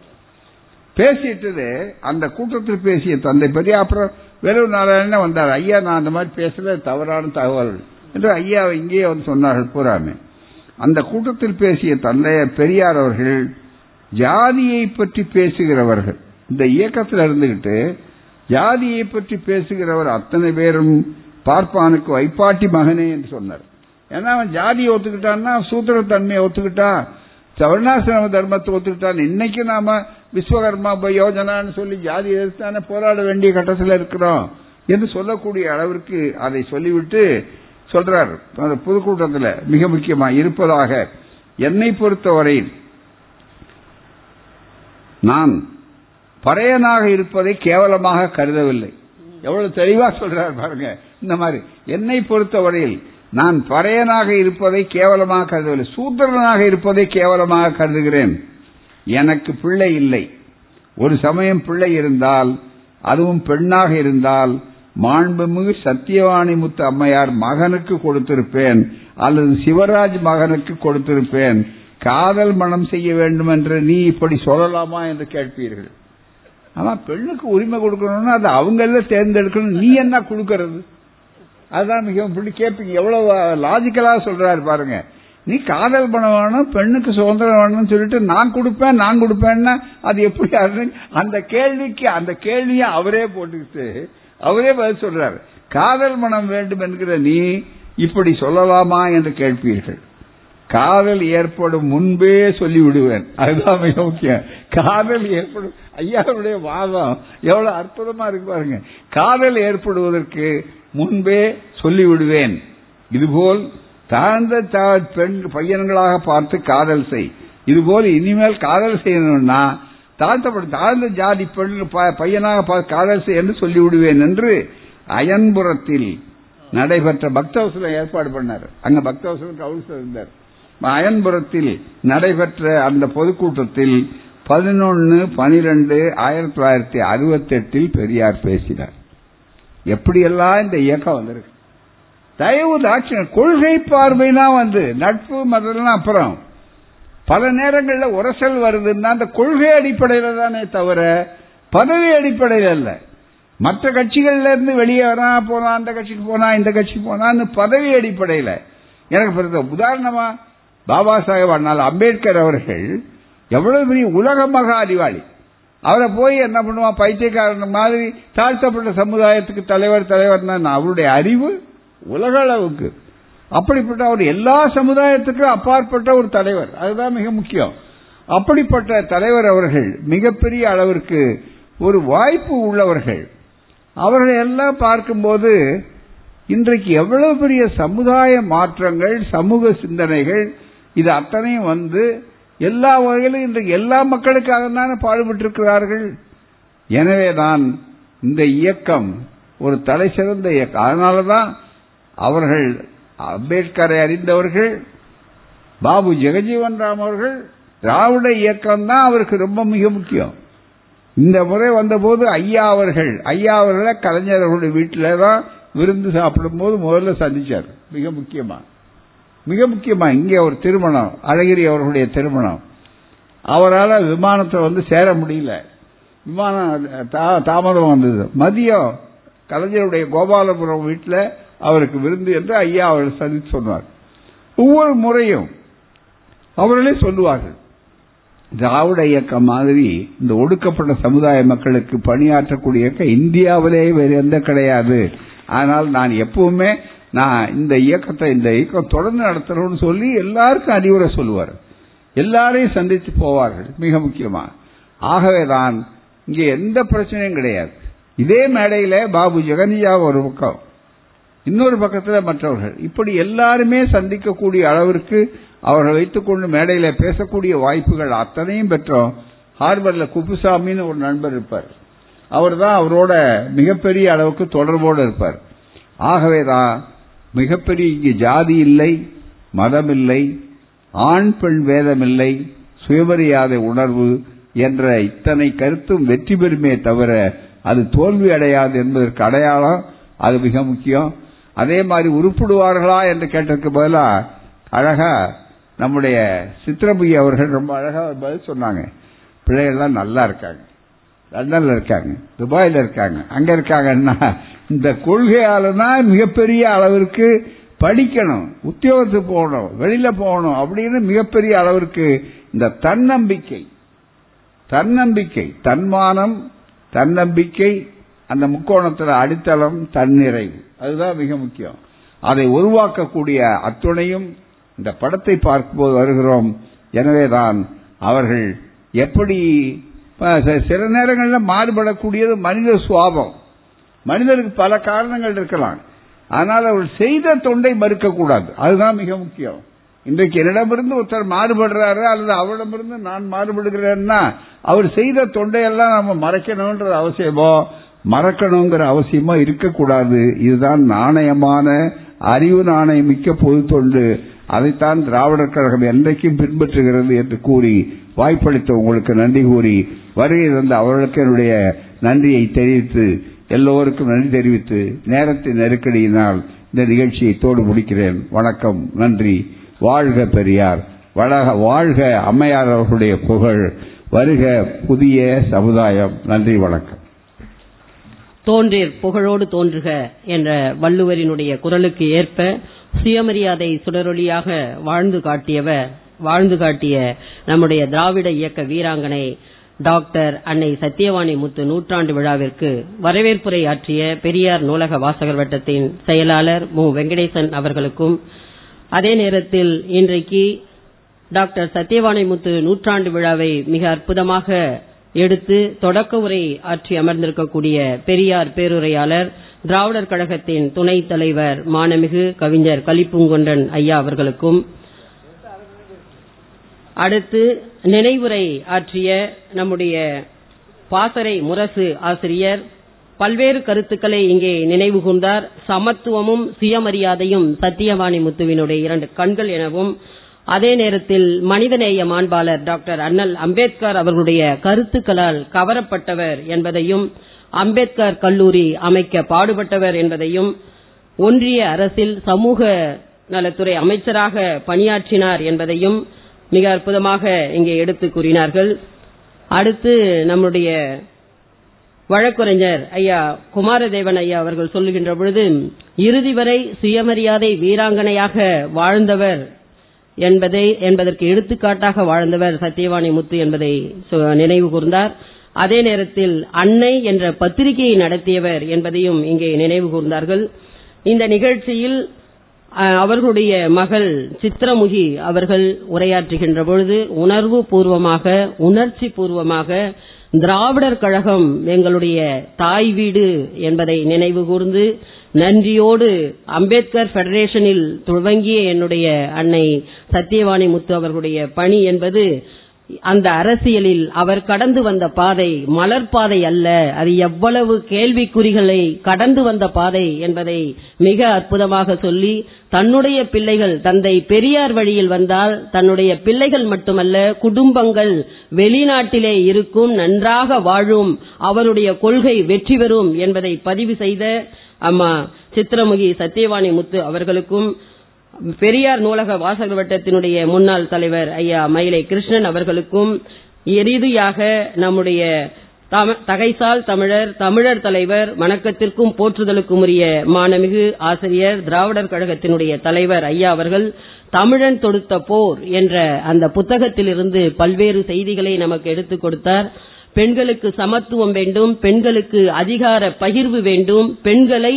பேசிட்டது அந்த கூட்டத்தில் பேசிய தந்தை பெரிய அப்புறம் வெறும் நாராயணன் வந்தார். ஐயா நான் அந்த மாதிரி பேசல தவறான தகவல் என்று ஐயா இங்கேயே வந்து சொன்னார்கள் பூராமே. அந்த கூட்டத்தில் பேசிய தந்தைய பெரியார் அவர்கள் ஜாதியை பற்றி பேசுகிறவர்கள். இந்த இயக்கத்தில் இருந்துகிட்டு ஜாதியை பற்றி பேசுகிறவர் அத்தனை பேரும் பார்ப்பானுக்கு வைப்பாட்டி மகனே என்று சொன்னார். ஏன்னா அவன் ஜாதியை ஒத்துக்கிட்டான்னா சூத்திரத்தன்மையை ஒத்துக்கிட்டா சவர்ணாசிரம தர்மத்தை ஒத்துக்கிட்டான் இன்னைக்கு நாம விஸ்வகர்மா யோஜனான்னு சொல்லி ஜாதி எதிர்த்தானே போராட வேண்டிய கட்டத்தில் இருக்கிறோம் என்று சொல்லக்கூடிய அளவிற்கு அதை சொல்லிவிட்டு சொல்றார். அந்த பொதுக்கூட்டத்தில் மிக முக்கியமா இருப்பதாக என்னை பொறுத்தவரை நான் பறையனாக இருப்பதை கேவலமாக கருதவில்லை. எவ்வளவு தெளிவா சொல்றார் பாருங்க. இந்த மாதிரி என்னை பொறுத்தவரையில் நான் பறையனாக இருப்பதை கேவலமாக கருதவில்லை. சூத்திரனாக இருப்பதை கேவலமாக கருதுகிறேன். எனக்கு பிள்ளை இல்லை. ஒரு சமயம் பிள்ளை இருந்தால் அதுவும் பெண்ணாக இருந்தால் மாண்புமிகு சத்தியவாணி முத்து அம்மையார் மகனுக்கு கொடுத்திருப்பேன் அல்லது சிவராஜ் மகனுக்கு கொடுத்திருப்பேன் காதல் மனம் செய்ய வேண்டும் என்று நீ இப்படி சொல்லலாமா என்று கேட்பீர்கள். ஆனா பெண்ணுக்கு உரிமை கொடுக்கணும்னா அது அவங்கள தேர்ந்தெடுக்கணும். நீ என்ன கொடுக்கறது? அதுதான் மிகவும் இப்படி கேட்பீங்க. எவ்வளவு லாஜிக்கலா சொல்றாரு பாருங்க. நீ காதல் பண்ண வேணும் பெண்ணுக்கு சுதந்திரம் வேணும்னு சொல்லிட்டு நான் கொடுப்பேன் நான் கொடுப்பேன்னா அது எப்படி அந்த கேள்விக்கு அந்த கேள்வியை அவரே போட்டுக்கிட்டு அவரே பதில் சொல்றாரு. காதல் மனம் வேண்டும் என்கிற நீ இப்படி சொல்லலாமா என்று கேட்பீர்கள். காதல் ஏற்படும் முன்பே சொல்லி விடுவேன் அதுதான் மிக முக்கியம். காதல் ஏற்படும் ஐயாவுடைய வாதம் எவ்வளவு அற்புதமா இருக்கு பாருங்க. காதல் ஏற்படுவதற்கு முன்பே சொல்லி விடுவேன் இதுபோல் தாழ்ந்த தா- பெண் பையன்களாக பார்த்து காதல் செய். இதுபோல் இனிமேல் காதல் செய்யணும்னா தாழ்த்தப்படும் தாழ்ந்த ஜாதி பெண் ப- பையனாக பார்த்து காதல் என்று சொல்லி விடுவேன் என்று அயன்புரத்தில் நடைபெற்ற பக்தவசலம் ஏற்பாடு பண்ணார். அங்க பக்தவசலம் கவுன்சிலர் இருந்தார். அயன்புரத்தில் நடைபெற்ற அந்த பொதுக்கூட்டத்தில் பதினொன்னு பனிரெண்டு ஆயிரத்தி தொள்ளாயிரத்தி அறுபத்தி எட்டில் பெரியார் பேசினார். எப்படியெல்லாம் இந்த இயக்கம் வந்திருக்கு? தயவு தாட்சியம் கொள்கை பார்வைனா வந்து நட்பு மதம்லாம் அப்புறம் பல நேரங்களில் உரசல் வருதுன்னா அந்த கொள்கை அடிப்படையில் தானே தவிர பதவி அடிப்படையில் அல்ல. மற்ற கட்சிகள்ல இருந்து வெளியே வரா போனா அந்த கட்சிக்கு போனா இந்த கட்சிக்கு போனான்னு பதவி அடிப்படையில். எனக்கு பிறந்த உதாரணமா பாபா சாஹேப் அண்ணால் அம்பேத்கர் அவர்கள் எவ்வளவு பெரிய உலக மகா அறிவாளி அவரை போய் என்ன பண்ணுவான்? பைத்தியக்காரன் மாதிரி தாழ்த்தப்பட்ட சமுதாயத்துக்கு தலைவர் தலைவர் அவருடைய அறிவு உலக அளவுக்கு அப்படிப்பட்ட அவர் எல்லா சமுதாயத்துக்கும் அப்பாற்பட்ட ஒரு தலைவர். அதுதான் மிக முக்கியம். அப்படிப்பட்ட தலைவர் அவர்கள் மிகப்பெரிய அளவிற்கு ஒரு வாய்ப்பு உள்ளவர்கள். அவர்களை எல்லாம் பார்க்கும்போது இன்றைக்கு எவ்வளவு பெரிய சமுதாய மாற்றங்கள் சமூக சிந்தனைகள் இது அத்தனையும் வந்து எல்லா வகையிலும் இன்றைக்கு எல்லா மக்களுக்காக தானே பாடுபட்டிருக்கிறார்கள். எனவேதான் இந்த இயக்கம் ஒரு தலை சிறந்த இயக்கம். அதனாலதான் அவர்கள் அம்பேத்கரை அறிந்தவர்கள் பாபு ஜெகஜீவன் ராம் அவர்கள் திராவிட இயக்கம் தான் அவருக்கு ரொம்ப மிக முக்கியம். இந்த முறை வந்தபோது ஐயா அவர்கள் ஐயா அவர்களை கலைஞர் அவர்களுடைய வீட்டில் தான் விருந்து சாப்பிடும்போது முதல்ல சந்திச்சார். மிக முக்கியமா. மிக முக்கியமா. இங்கே ஒரு திருமணம் அழகிரி அவர்களுடைய திருமணம். அவரால் விமானத்தை வந்து சேர முடியல. விமானம் தா- தாமதம் வந்தது. மதியம் கலைஞருடைய கோபாலபுரம் வீட்டில் அவருக்கு விருந்து என்று ஐயா அவர்கள் சந்தித்து சொன்னார். ஒவ்வொரு முறையும் அவர்களே சொல்லுவார்கள் திராவிட இயக்கம் மாதிரி இந்த ஒடுக்கப்பட்ட சமுதாய மக்களுக்கு பணியாற்றக்கூடிய இயக்கம் இந்தியாவிலே வேறு எந்த கிடையாது. ஆனால் நான் எப்பவுமே நான் இந்த இயக்கத்தை இந்த இயக்கம் தொடர்ந்து நடத்தணும்னு சொல்லி எல்லாருக்கும் அறிவுரை சொல்லுவார். எல்லாரையும் சந்தித்து போவார்கள் மிக முக்கியமா. ஆகவேதான் இங்கே எந்த பிரச்சனையும் கிடையாது. இதே மேடையில் பாபு ஜெகனியா ஒரு பக்கம் இன்னொரு பக்கத்தில் மற்றவர்கள். இப்படி எல்லாருமே சந்திக்கக்கூடிய அளவிற்கு அவர்கள் வைத்துக்கொண்டு மேடையில் பேசக்கூடிய வாய்ப்புகள் அத்தனையும் பெற்றோம். ஹார்பரில் குப்புசாமின்னு ஒரு நண்பர் இருப்பார். அவர் தான் அவரோட மிகப்பெரிய அளவுக்கு தொடர்போடு இருப்பார். ஆகவேதான் மிகப்பெரிய இங்கு ஜாதி இல்லை மதம் இல்லை ஆண் பெண் வேதம் இல்லை சுயமரியாதை உணர்வு என்ற இத்தனை கருத்தும் வெற்றி பெறுமே தவிர அது தோல்வி அடையாது என்பதற்கு அடையாளம் அது மிக முக்கியம். அதே மாதிரி உருப்பிடுவார்களா என்று கேட்டதுக்கு பதிலா அழகா நம்முடைய சித்திரபுயி அவர்கள் ரொம்ப அழகா பதில் சொன்னாங்க. பிள்ளைகள்லாம் நல்லா இருக்காங்க. லண்டன்ல இருக்காங்க துபாயில் இருக்காங்க. அங்க இருக்காங்கன்னா இந்த கொள்கையால தான் மிகப்பெரிய அளவிற்கு படிக்கணும் உத்தியோகத்துக்கு போகணும் வெளியில போகணும் அப்படின்னு மிகப்பெரிய அளவிற்கு இந்த தன்னம்பிக்கை தன்னம்பிக்கை தன்மானம் தன்னம்பிக்கை அந்த முக்கோணத்தில் அடித்தளம் தன்னிறைவு. அதுதான் மிக முக்கியம். அதை உருவாக்கக்கூடிய அத்துணையும் இந்த படத்தை பார்க்கும்போது வருகிறோம். எனவேதான் அவர்கள் எப்படி சில நேரங்களில் மாறுபடக்கூடியது மனித சுவாபம். மனிதனுக்கு பல காரணங்கள் இருக்கலாம். ஆனால் அவர் செய்த தொண்டை மறுக்கக்கூடாது. அதுதான் மிக முக்கியம். இன்றைக்கு என்னிடமிருந்து ஒருத்தர் மாறுபடுறாரு அல்லது அவரிடமிருந்து நான் மாறுபடுகிறேன்னா அவர் செய்த தொண்டையெல்லாம் நம்ம மறைக்கணும்ன்ற அவசியமோ? மறக்கணுங்கிற அவசியமா இருக்கக்கூடாது. இதுதான் நாணயமான அறிவு நாணயம் மிக்க பொது தொண்டு. அதைத்தான் திராவிடர் கழகம் என்றைக்கும் பின்பற்றுகிறது என்று கூறி வாய்ப்பளித்த உங்களுக்கு நன்றி கூறி வருகை தந்த அவர்களுக்கு என்னுடைய நன்றியை தெரிவித்து எல்லோருக்கும் நன்றி தெரிவித்து நேரத்தின் நெருக்கடியினால் இந்த நிகழ்ச்சியை தோடு முடிக்கிறேன். வணக்கம் நன்றி. வாழ்க பெரியார். வளக வாழ்க அம்மையார் அவர்களுடைய புகழ். வருக புதிய சமுதாயம். நன்றி வணக்கம். தோன்றீர் புகழோடு தோன்றுக என்ற வள்ளுவரினுடைய குரலுக்கு ஏற்ப சுயமரியாதை சுடரொளியாக வாழ்ந்து காட்டியவர் வாழ்ந்து காட்டிய நம்முடைய திராவிட இயக்க வீராங்கனை டாக்டர் அன்னை சத்தியவாணி முத்து நூற்றாண்டு விழாவிற்கு வரவேற்புரை ஆற்றிய பெரியார் நூலக வாசகர் வட்டத்தின் செயலாளர் மு. வெங்கடேசன் அவர்களுக்கும் அதே நேரத்தில் இன்றைக்கு டாக்டர் சத்தியவாணி முத்து நூற்றாண்டு விழாவை மிக அற்புதமாக எடுத்து தொடக்க உரை ஆற்றி அமர்ந்திருக்கக்கூடிய பெரியார் பேருரையாளர் திராவிடர் கழகத்தின் துணைத் தலைவர் மானமிகு கவிஞர் கலிப்புங்கொண்டன் ஐயா அவர்களுக்கும் அடுத்து நினைவுரை ஆற்றிய நம்முடைய பாசறை முரசு ஆசிரியர் பல்வேறு கருத்துக்களை இங்கே நினைவு கூர்ந்தார். சமத்துவமும் சுயமரியாதையும் சத்தியவாணி முத்துவினுடைய இரண்டு கண்கள் எனவும் அதே நேரத்தில் மனிதநேய மாண்பாளர் டாக்டர் அண்ணல் அம்பேத்கர் அவர்களுடைய கருத்துக்களால் கவரப்பட்டவர் என்பதையும் அம்பேத்கர் கல்லூரி அமைக்க பாடுபட்டவர் என்பதையும் ஒன்றிய அரசில் சமூக நலத்துறை அமைச்சராக பணியாற்றினார் என்பதையும் மிக அற்புதமாக இங்கே எடுத்து கூறினார்கள். அடுத்து நம்முடைய வழக்குரைஞர் ஐயா குமாரதேவன் ஐயா அவர்கள் சொல்லுகின்ற பொழுது இறுதி வரை சுயமரியாதை வீராங்கனையாக வாழ்ந்தவர் என்பதை என்பதற்கு எடுத்துக்காட்டாக வாழ்ந்தவர் சத்தியவாணி முத்து என்பதை நினைவு கூர்ந்தார். அதே நேரத்தில் அன்னை என்ற பத்திரிகையை நடத்தியவர் என்பதையும் இங்கே நினைவு கூர்ந்தார்கள். இந்த நிகழ்ச்சியில் அவர்களுடைய மகள் சித்திரமுகி அவர்கள் உரையாற்றுகின்ற பொழுது உணர்வு பூர்வமாக உணர்ச்சி பூர்வமாக திராவிடர் கழகம் எங்களுடைய தாய் வீடு என்பதை நினைவு கூர்ந்து நன்றியோடு அம்பேத்கர் பெடரேஷனில் துவங்கிய என்னுடைய அன்னை சத்தியவாணி முத்து அவர்களுடைய பணி என்பது அந்த அரசியலில் அவர் கடந்து வந்த பாதை மலர் பாதை அல்ல. அது எவ்வளவு கேள்விக்குறிகளை கடந்து வந்த பாதை என்பதை மிக அற்புதமாக சொல்லி தன்னுடைய பிள்ளைகள் தந்தை பெரியார் வழியில் வந்தால் தன்னுடைய பிள்ளைகள் மட்டுமல்ல குடும்பங்கள் வெளிநாட்டிலே இருக்கும் நன்றாக வாழும் அவருடைய கொள்கை வெற்றி பெறும் என்பதை பதிவு செய்த அம்மா சித்திரமுகி சத்தியவாணி முத்து அவர்களுக்கும் பெரியார் நூலக வாசகர் வட்டத்தினுடைய முன்னாள் தலைவர் ஐயா மயிலை கிருஷ்ணன் அவர்களுக்கும் இறுதியாக நம்முடைய தகைசால் தமிழர் தமிழர் தலைவர் வணக்கத்திற்கும் போற்றுதலுக்கும் உரிய மானமிகு ஆசிரியர் திராவிடர் கழகத்தினுடைய தலைவர் ஐயா அவர்கள் தமிழன் தொடுத்த போர் என்ற அந்த புத்தகத்திலிருந்து பல்வேறு செய்திகளை நமக்கு எடுத்துக் கொடுத்தார். பெண்களுக்கு சமத்துவம் வேண்டும் பெண்களுக்கு அதிகார பகிர்வு வேண்டும் பெண்களை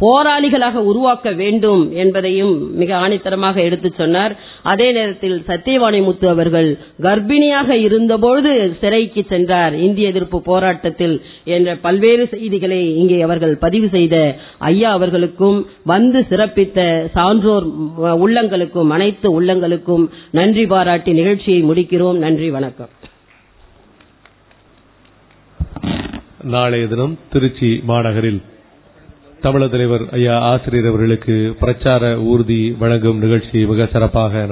போராளிகளாக உருவாக்க வேண்டும் என்பதையும் மிக ஆணித்தரமாக எடுத்துச் சொன்னார். அதே நேரத்தில் சத்தியவாணி முத்து அவர்கள் கர்ப்பிணியாக இருந்தபோது சிறைக்கு சென்றார். இந்திய எதிர்ப்பு போராட்டத்தில் என்ற பல்வேறு செய்திகளை இங்கே அவர்கள் பதிவு செய்த ஐயா அவர்களுக்கும் வந்து சிறப்பித்த சான்றோர் உள்ளங்களுக்கும் அனைத்து உள்ளங்களுக்கும் நன்றி பாராட்டி நிகழ்ச்சியை முடிக்கிறோம். நன்றி வணக்கம். நாளைய தினம் திருச்சி மாநகரில் தமிழர் தலைவர் ஐயா ஆசிரியர் அவர்களுக்கு பிரச்சார ஊர்தி வழங்கும் நிகழ்ச்சி மிக சிறப்பாக